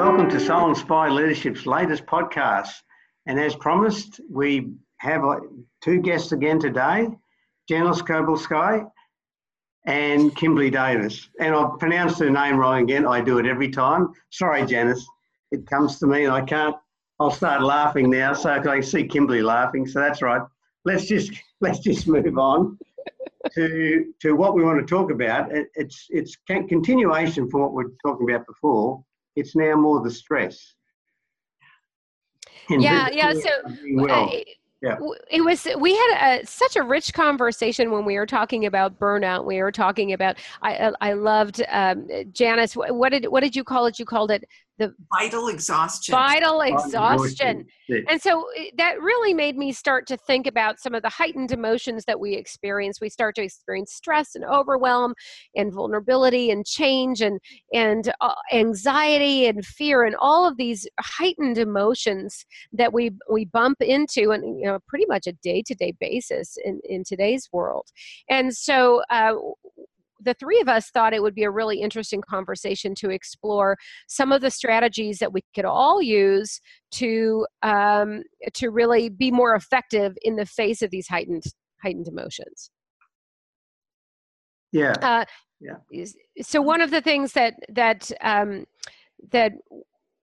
to Soul Inspired Leadership's latest podcast. And as promised, we have uh, two guests again today Janice Kobalsky and Kimberly Davis. And I've pronounced her name wrong again. I do it every time. Sorry, Janice. It comes to me and I can't. I'll start laughing now, so I can see Kimberly laughing. So that's right. Let's just let's just move on to to what we want to talk about. It, it's it's continuation from what we are talking about before. It's now more the stress. yeah, yeah. So well. yeah. it was we had a, such a rich conversation when we were talking about burnout. We were talking about I I loved um, Janice. What did what did you call it? You called it the vital exhaustion. Vital exhaustion. and so eh, that really made me start to think about some of the heightened emotions that we experience. We start to experience stress and overwhelm and vulnerability and change and and uh, anxiety and fear and all of these heightened emotions that we we bump into and you know pretty much a day-to-day basis in in today's world. And so uh, the three of us thought it would be a really interesting conversation to explore some of the strategies that we could all use to um, to really be more effective in the face of these heightened heightened emotions. Yeah. Uh, yeah. So one of the things that that um, that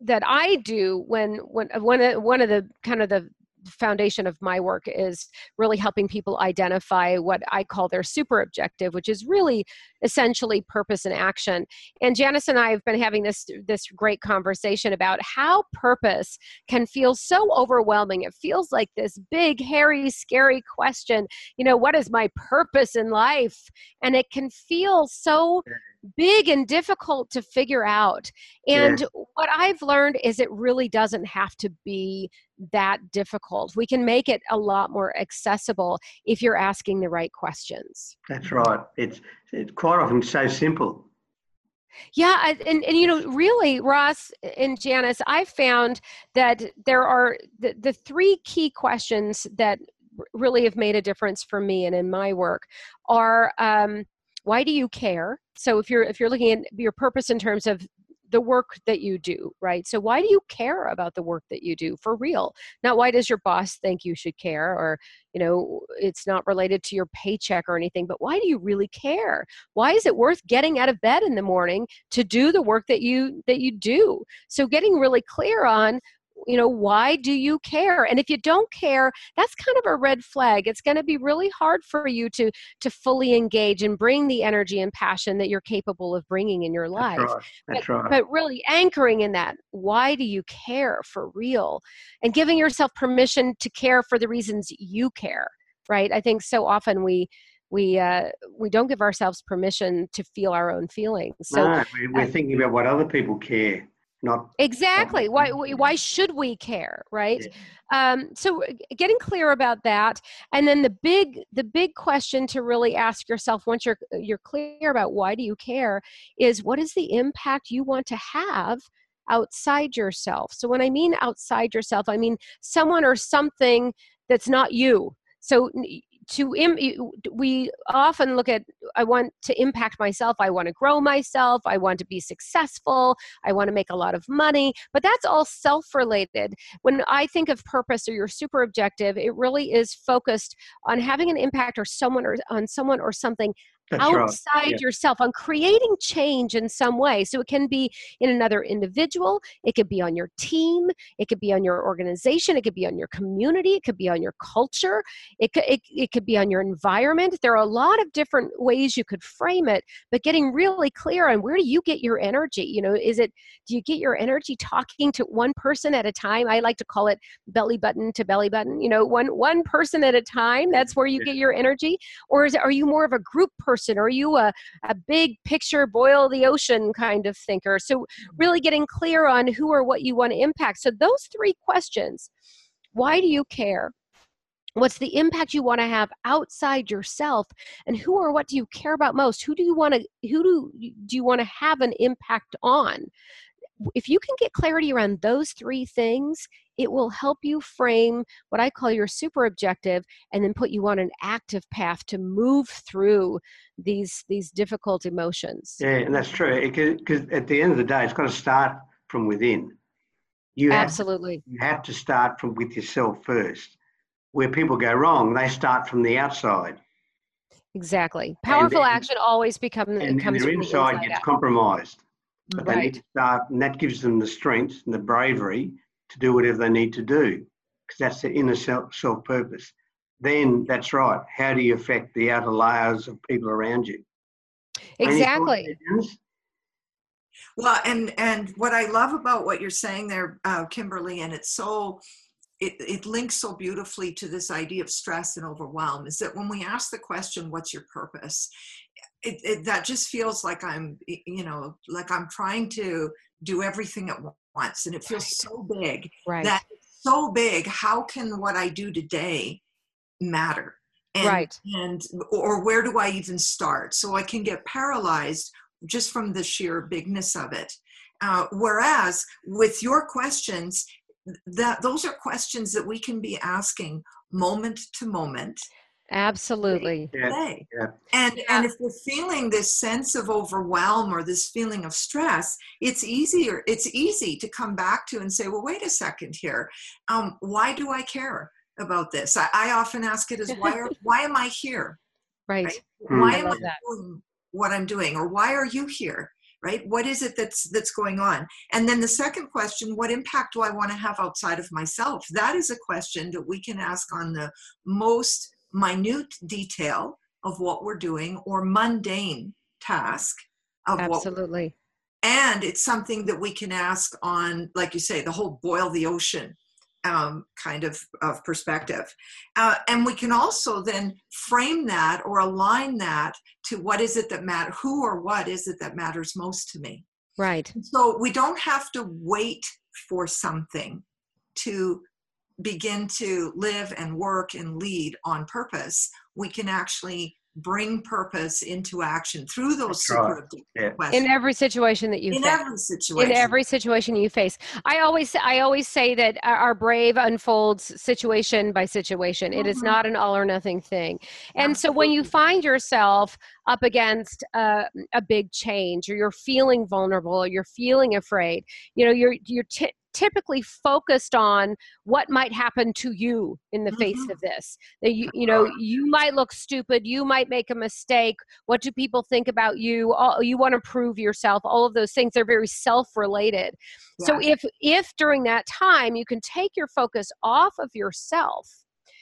that I do when when one of one of the kind of the foundation of my work is really helping people identify what I call their super objective, which is really essentially purpose and action. And Janice and I have been having this this great conversation about how purpose can feel so overwhelming. It feels like this big, hairy, scary question. You know, what is my purpose in life? And it can feel so big and difficult to figure out. And yeah. what I've learned is it really doesn't have to be that difficult. We can make it a lot more accessible if you're asking the right questions. That's right. It's, it's quite often so simple. Yeah, and, and you know, really, Ross and Janice, I found that there are the, the three key questions that really have made a difference for me and in my work are um, why do you care? So if you're if you're looking at your purpose in terms of the work that you do right? So why do you care about the work that you do for real? Not why does your boss think you should care or you know it's not related to your paycheck or anything but why do you really care? Why is it worth getting out of bed in the morning to do the work that you that you do? So getting really clear on you know why do you care? And if you don't care that's kind of a red flag. It's going to be really hard for you to to fully engage and bring the energy and passion that you're capable of bringing in your life. that's right. That's but, right. but really anchoring in that why do you care for real? and giving yourself permission to care for the reasons you care right? I think so often we we uh, we don't give ourselves permission to feel our own feelings. So no, we're thinking about what other people care not exactly. why why should we care right? Yeah. um, so getting clear about that and then the big the big question to really ask yourself once you're you're clear about why do you care is what is the impact you want to have outside yourself? So when i mean outside yourself i mean someone or something that's not you. So to Im- we often look at i want to impact myself i want to grow myself i want to be successful i want to make a lot of money but that's all self related when i think of purpose or your super objective it really is focused on having an impact or someone or on someone or something that's outside yeah. yourself on creating change in some way. So it can be in another individual, it could be on your team, it could be on your organization, it could be on your community, it could be on your culture, it could, it, it could be on your environment. There are a lot of different ways you could frame it, but getting really clear on where do you get your energy? You know, is it, do you get your energy talking to one person at a time? I like to call it belly button to belly button, you know, one, one person at a time. That's where you get your energy. Or is it, are you more of a group person? Person? Are you a, a big picture, boil the ocean kind of thinker? So, mm-hmm. really getting clear on who or what you want to impact. So, those three questions why do you care? What's the impact you want to have outside yourself? And who or what do you care about most? Who do you want to who do, do you want to have an impact on? If you can get clarity around those three things, it will help you frame what I call your super objective and then put you on an active path to move through these these difficult emotions. Yeah, and that's true. Because at the end of the day, it's got to start from within. You have, Absolutely. you have to start from with yourself first. Where people go wrong, they start from the outside, Exactly. Powerful then- action always become, and comes their from the inside inside gets out. compromised. But they need Right. to start, and that gives them the strength and the bravery to do whatever they need to do, because that's the inner self self purpose. Then that's right. How do you affect the outer layers of people around you? Exactly. Well, and and what I love about what you're saying there, uh, Kimberly, and it's so it, it links so beautifully to this idea of stress and overwhelm is that when we ask the question, "What's your purpose?" It, it, that just feels like I'm, you know, like I'm trying to do everything at once, and it feels so big Right. that so big. How can what I do today matter? And, Right. And or where do I even start? So I can get paralyzed just from the sheer bigness of it. Uh, whereas with your questions, that those are questions that we can be asking moment to moment Absolutely. Yeah, yeah. And Yeah. and if we're feeling this sense of overwhelm or this feeling of stress, it's easier. It's easy to come back to and say, well, wait a second here. Um, why do I care about this? I, I often ask it as why are, why am I here? Right. Right. Mm. Why I am I love that. doing what I'm doing? Or why are you here? Right? What is it that's that's going on? And then the second question, what impact do I want to have outside of myself? That is a question that we can ask on the most minute detail of what we're doing or mundane task of what Absolutely. and it's something that we can ask on like you say the whole boil the ocean um, kind of, of perspective uh, and we can also then frame that or align that to what is it that matter who or what is it that matters most to me Right. so we don't have to wait for something to begin to live and work and lead on purpose. We can actually bring purpose into action through those That's right. super Yeah. questions. In every situation that you In face. every situation. in every situation you face i always i always say that our our brave unfolds situation by situation It is Mhm. not an all or nothing thing and so when you find yourself up against uh, a big change or you're feeling vulnerable or you're feeling afraid you know you're you're ty- typically focused on what might happen to you in the face Mhm. of this. That you you know you might look stupid you might make a mistake what do people think about you all, you want to prove yourself all of those things are very self-related. So if if during that time you can take your focus off of yourself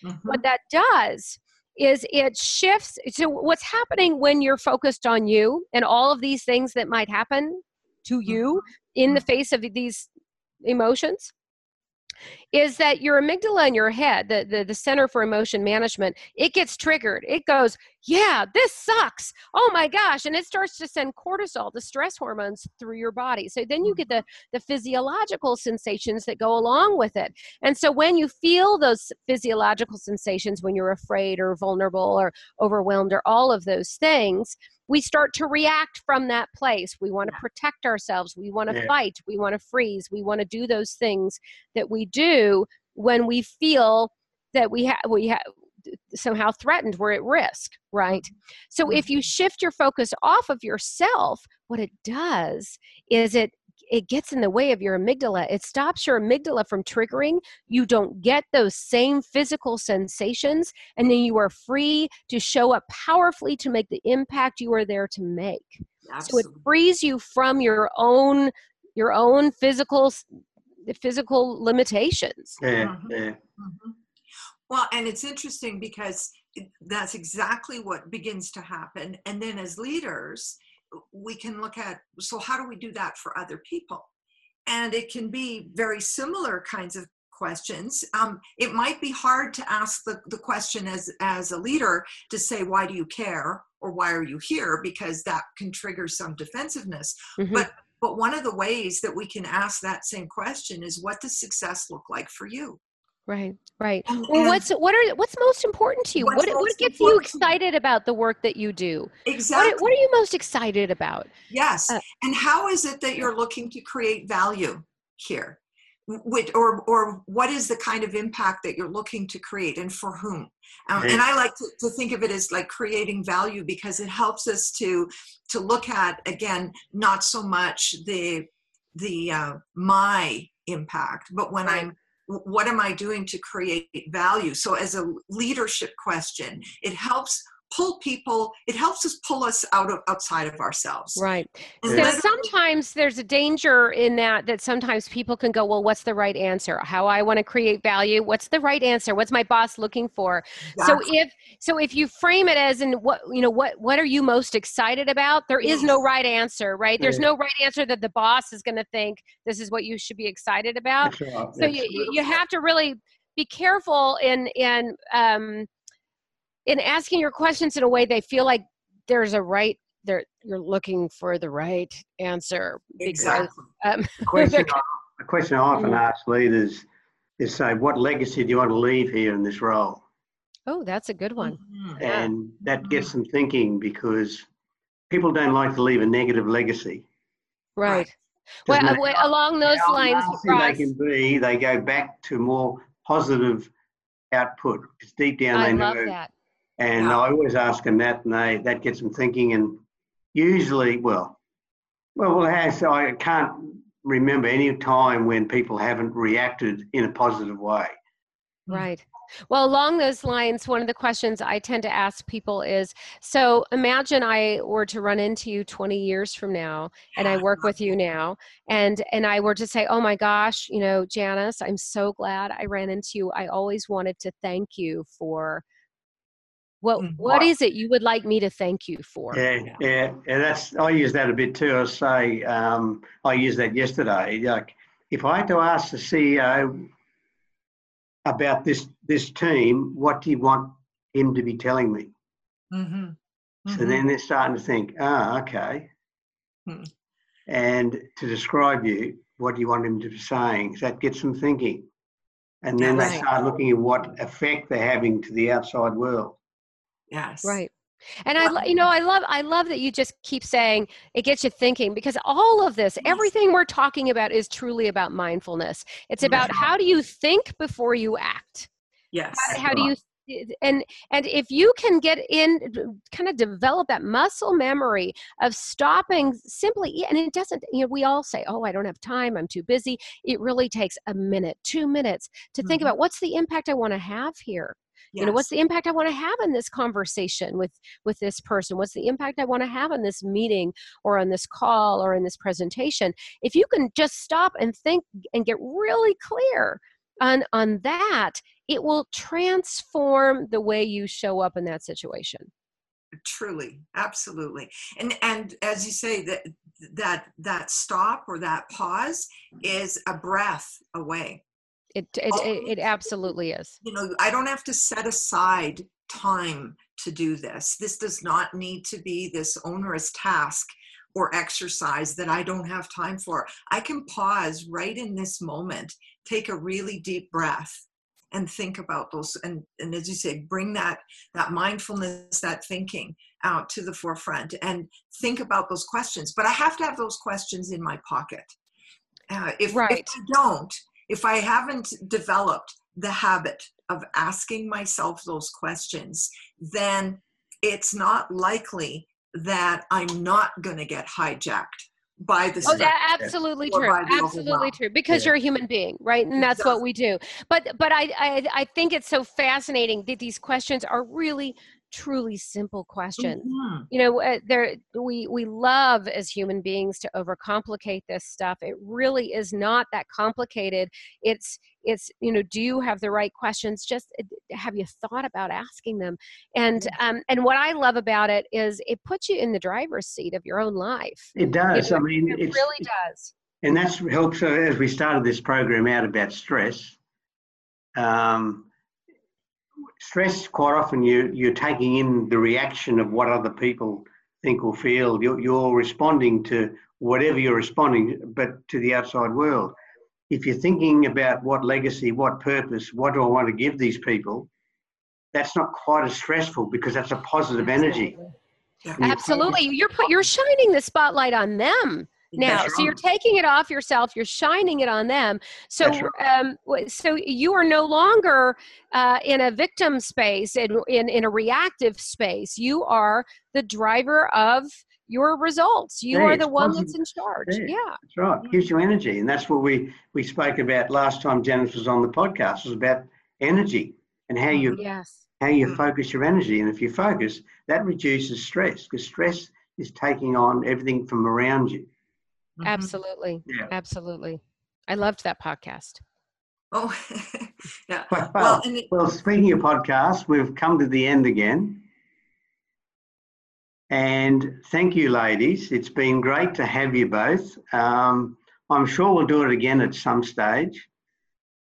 Mhm. what that does is it shifts so what's happening when you're focused on you and all of these things that might happen to you in the face of these emotions is that your amygdala in your head the, the the center for emotion management it gets triggered. It goes yeah this sucks. Oh my gosh. And it starts to send cortisol the stress hormones through your body. So then you get the mm-hmm. the physiological sensations that go along with it. And so when you feel those physiological sensations when you're afraid or vulnerable or overwhelmed or all of those things we start to react from that place. We want to protect ourselves. We want to Yeah. fight. We want to freeze. We want to do those things that we do when we feel that we have we have somehow threatened we're at risk right? Mm-hmm. So mm-hmm. if you shift your focus off of yourself what it does is it it gets in the way of your amygdala it stops your amygdala from triggering you don't get those same physical sensations and then you are free to show up powerfully to make the impact you are there to make so it frees you from your own your own physical physical limitations Yeah, Mhm. yeah. Mhm. Well, and it's interesting because that's exactly what begins to happen. And then as leaders, we can look at so, how do we do that for other people? And it can be very similar kinds of questions. Um, it might be hard to ask the, the question as, as a leader to say, why do you care? Or why are you here? Because that can trigger some defensiveness. Mhm. But but one of the ways that we can ask that same question is what does success look like for you? Right right And- well and- what's what are what's most important to you What's what, what gets you important you? excited about the work that you do what Exactly. are, what are you most excited about yes. uh, and how is it that you're looking to create value here? Which, or, or what is the kind of impact that you're looking to create and for whom? Um, and I like to, to think of it as like creating value because it helps us to, to look at, again, not so much the, the uh, my impact but when i'm what am i doing to create value? So as a leadership question it helps pull people it helps us pull us out of outside of ourselves. Right. So sometimes there's a danger in that that sometimes people can go well what's the right answer? How i want to create value? What's the right answer? What's my boss looking for? Exactly. so if so if you frame it as in what you know what what are you most excited about? There is no right answer right? There's no right answer that the boss is going to think this is what you should be excited about. Right. so you, you have to really be careful in in um in asking your questions in a way they feel like there's a right there you're looking for the right answer exactly. um, the, question I, the question i often mm-hmm. ask leaders is say what legacy do you want to leave here in this role? Oh that's a good one. Mm-hmm. and that gets them thinking because people don't like to leave a negative legacy. Right. Well, uh, along those lines they can be they go back to more positive output because deep down I they know that. And yeah. I always ask them that, and they that gets them thinking. And usually, well, well, well, has, I can't remember any time when people haven't reacted in a positive way. Right. Well, along those lines, one of the questions I tend to ask people is so imagine I were to run into you 20 years from now and I work with you now and and I were to say, "Oh my gosh, you know, Janice, I'm so glad I ran into you. I always wanted to thank you for what mm, what is it you would like me to thank you for? Yeah, yeah, yeah. That's I use that a bit too. I say um, I used that yesterday. Like if I had to ask the CEO about this this team, what do you want him to be telling me? Mm-hmm. Mm-hmm. So then they're starting to think, ah, oh, okay. Hmm. And to describe you, what do you want him to be saying? So that gets them thinking. And then yeah, they start looking at what effect they're having to the outside world. Yes. Right. And I, you know, I love, I love that you just keep saying it gets you thinking because all of this, everything we're talking about is truly about mindfulness. It's about how do you think before you act. Yes. How, how do you and and if you can get in kind of develop that muscle memory of stopping simply and it doesn't you know we all say oh i don't have time i'm too busy it really takes a minute two minutes to mm-hmm. think about what's the impact i want to have here yes. you know what's the impact i want to have in this conversation with with this person? What's the impact i want to have in this meeting or on this call or in this presentation? If you can just stop and think and get really clear on on that it will transform the way you show up in that situation. Truly absolutely. And and as you say that that that stop or that pause is a breath away it it, it, it absolutely is. You know, I don't have to set aside time to do this. This does not need to be this onerous task or exercise that I don't have time for. I can pause right in this moment, take a really deep breath and think about those and, and as you say bring that that mindfulness that thinking out to the forefront and think about those questions but i have to have those questions in my pocket uh, if, right. if i don't if I haven't developed the habit of asking myself those questions, then it's not likely that I'm not going to get hijacked by the oh yeah absolutely true. absolutely true because yeah. you're a human being right? And that's what we do. But but I, I i think it's so fascinating that these questions are really truly simple questions mm-hmm. you know uh, there we we love as human beings to overcomplicate this stuff. It really is not that complicated. It's it's you know do you have the right questions? Just uh, have you thought about asking them? And um and what i love about it is it puts you in the driver's seat of your own life. It does. It, i mean it really does. and that's helps uh, as we started this program out about stress um stress quite often you you're taking in the reaction of what other people think or feel. You're, you're responding to whatever you're responding but to the outside world. If you're thinking about what legacy what purpose what do i want to give these people that's not quite as stressful because that's a positive energy. Absolutely. You're put, you're shining the spotlight on them now so you're taking it off yourself you're shining it on them so um, so you are no longer uh, in a victim space in, in in a reactive space you are the driver of your results. You are the one that's in charge. Yeah. Yeah. That's right. Gives you energy. And that's what we, we spoke about last time Janice was on the podcast, was about energy and how you Yes. how you Mm. focus your energy. And if you focus, that reduces stress because stress is taking on everything from around you. Mhm. Absolutely. Yeah. Absolutely. I loved that podcast. Oh, yeah. Well, Well, and it, well, speaking of podcasts, we've come to the end again. And thank you, ladies. It's been great to have you both. Um, I'm sure we'll do it again at some stage.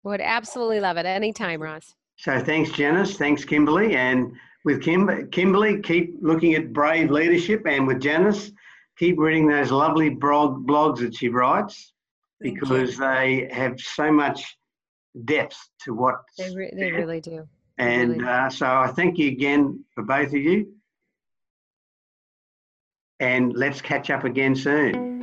Would absolutely love it anytime, Ross. So thanks, Janice. Thanks, Kimberly. And with Kim- Kimberly, keep looking at brave leadership. And with Janice, keep reading those lovely blog- blogs that she writes thank you. because they have so much depth to what. They, re- they really do. they And really do. uh, so I thank you again for both of you. And let's catch up again soon.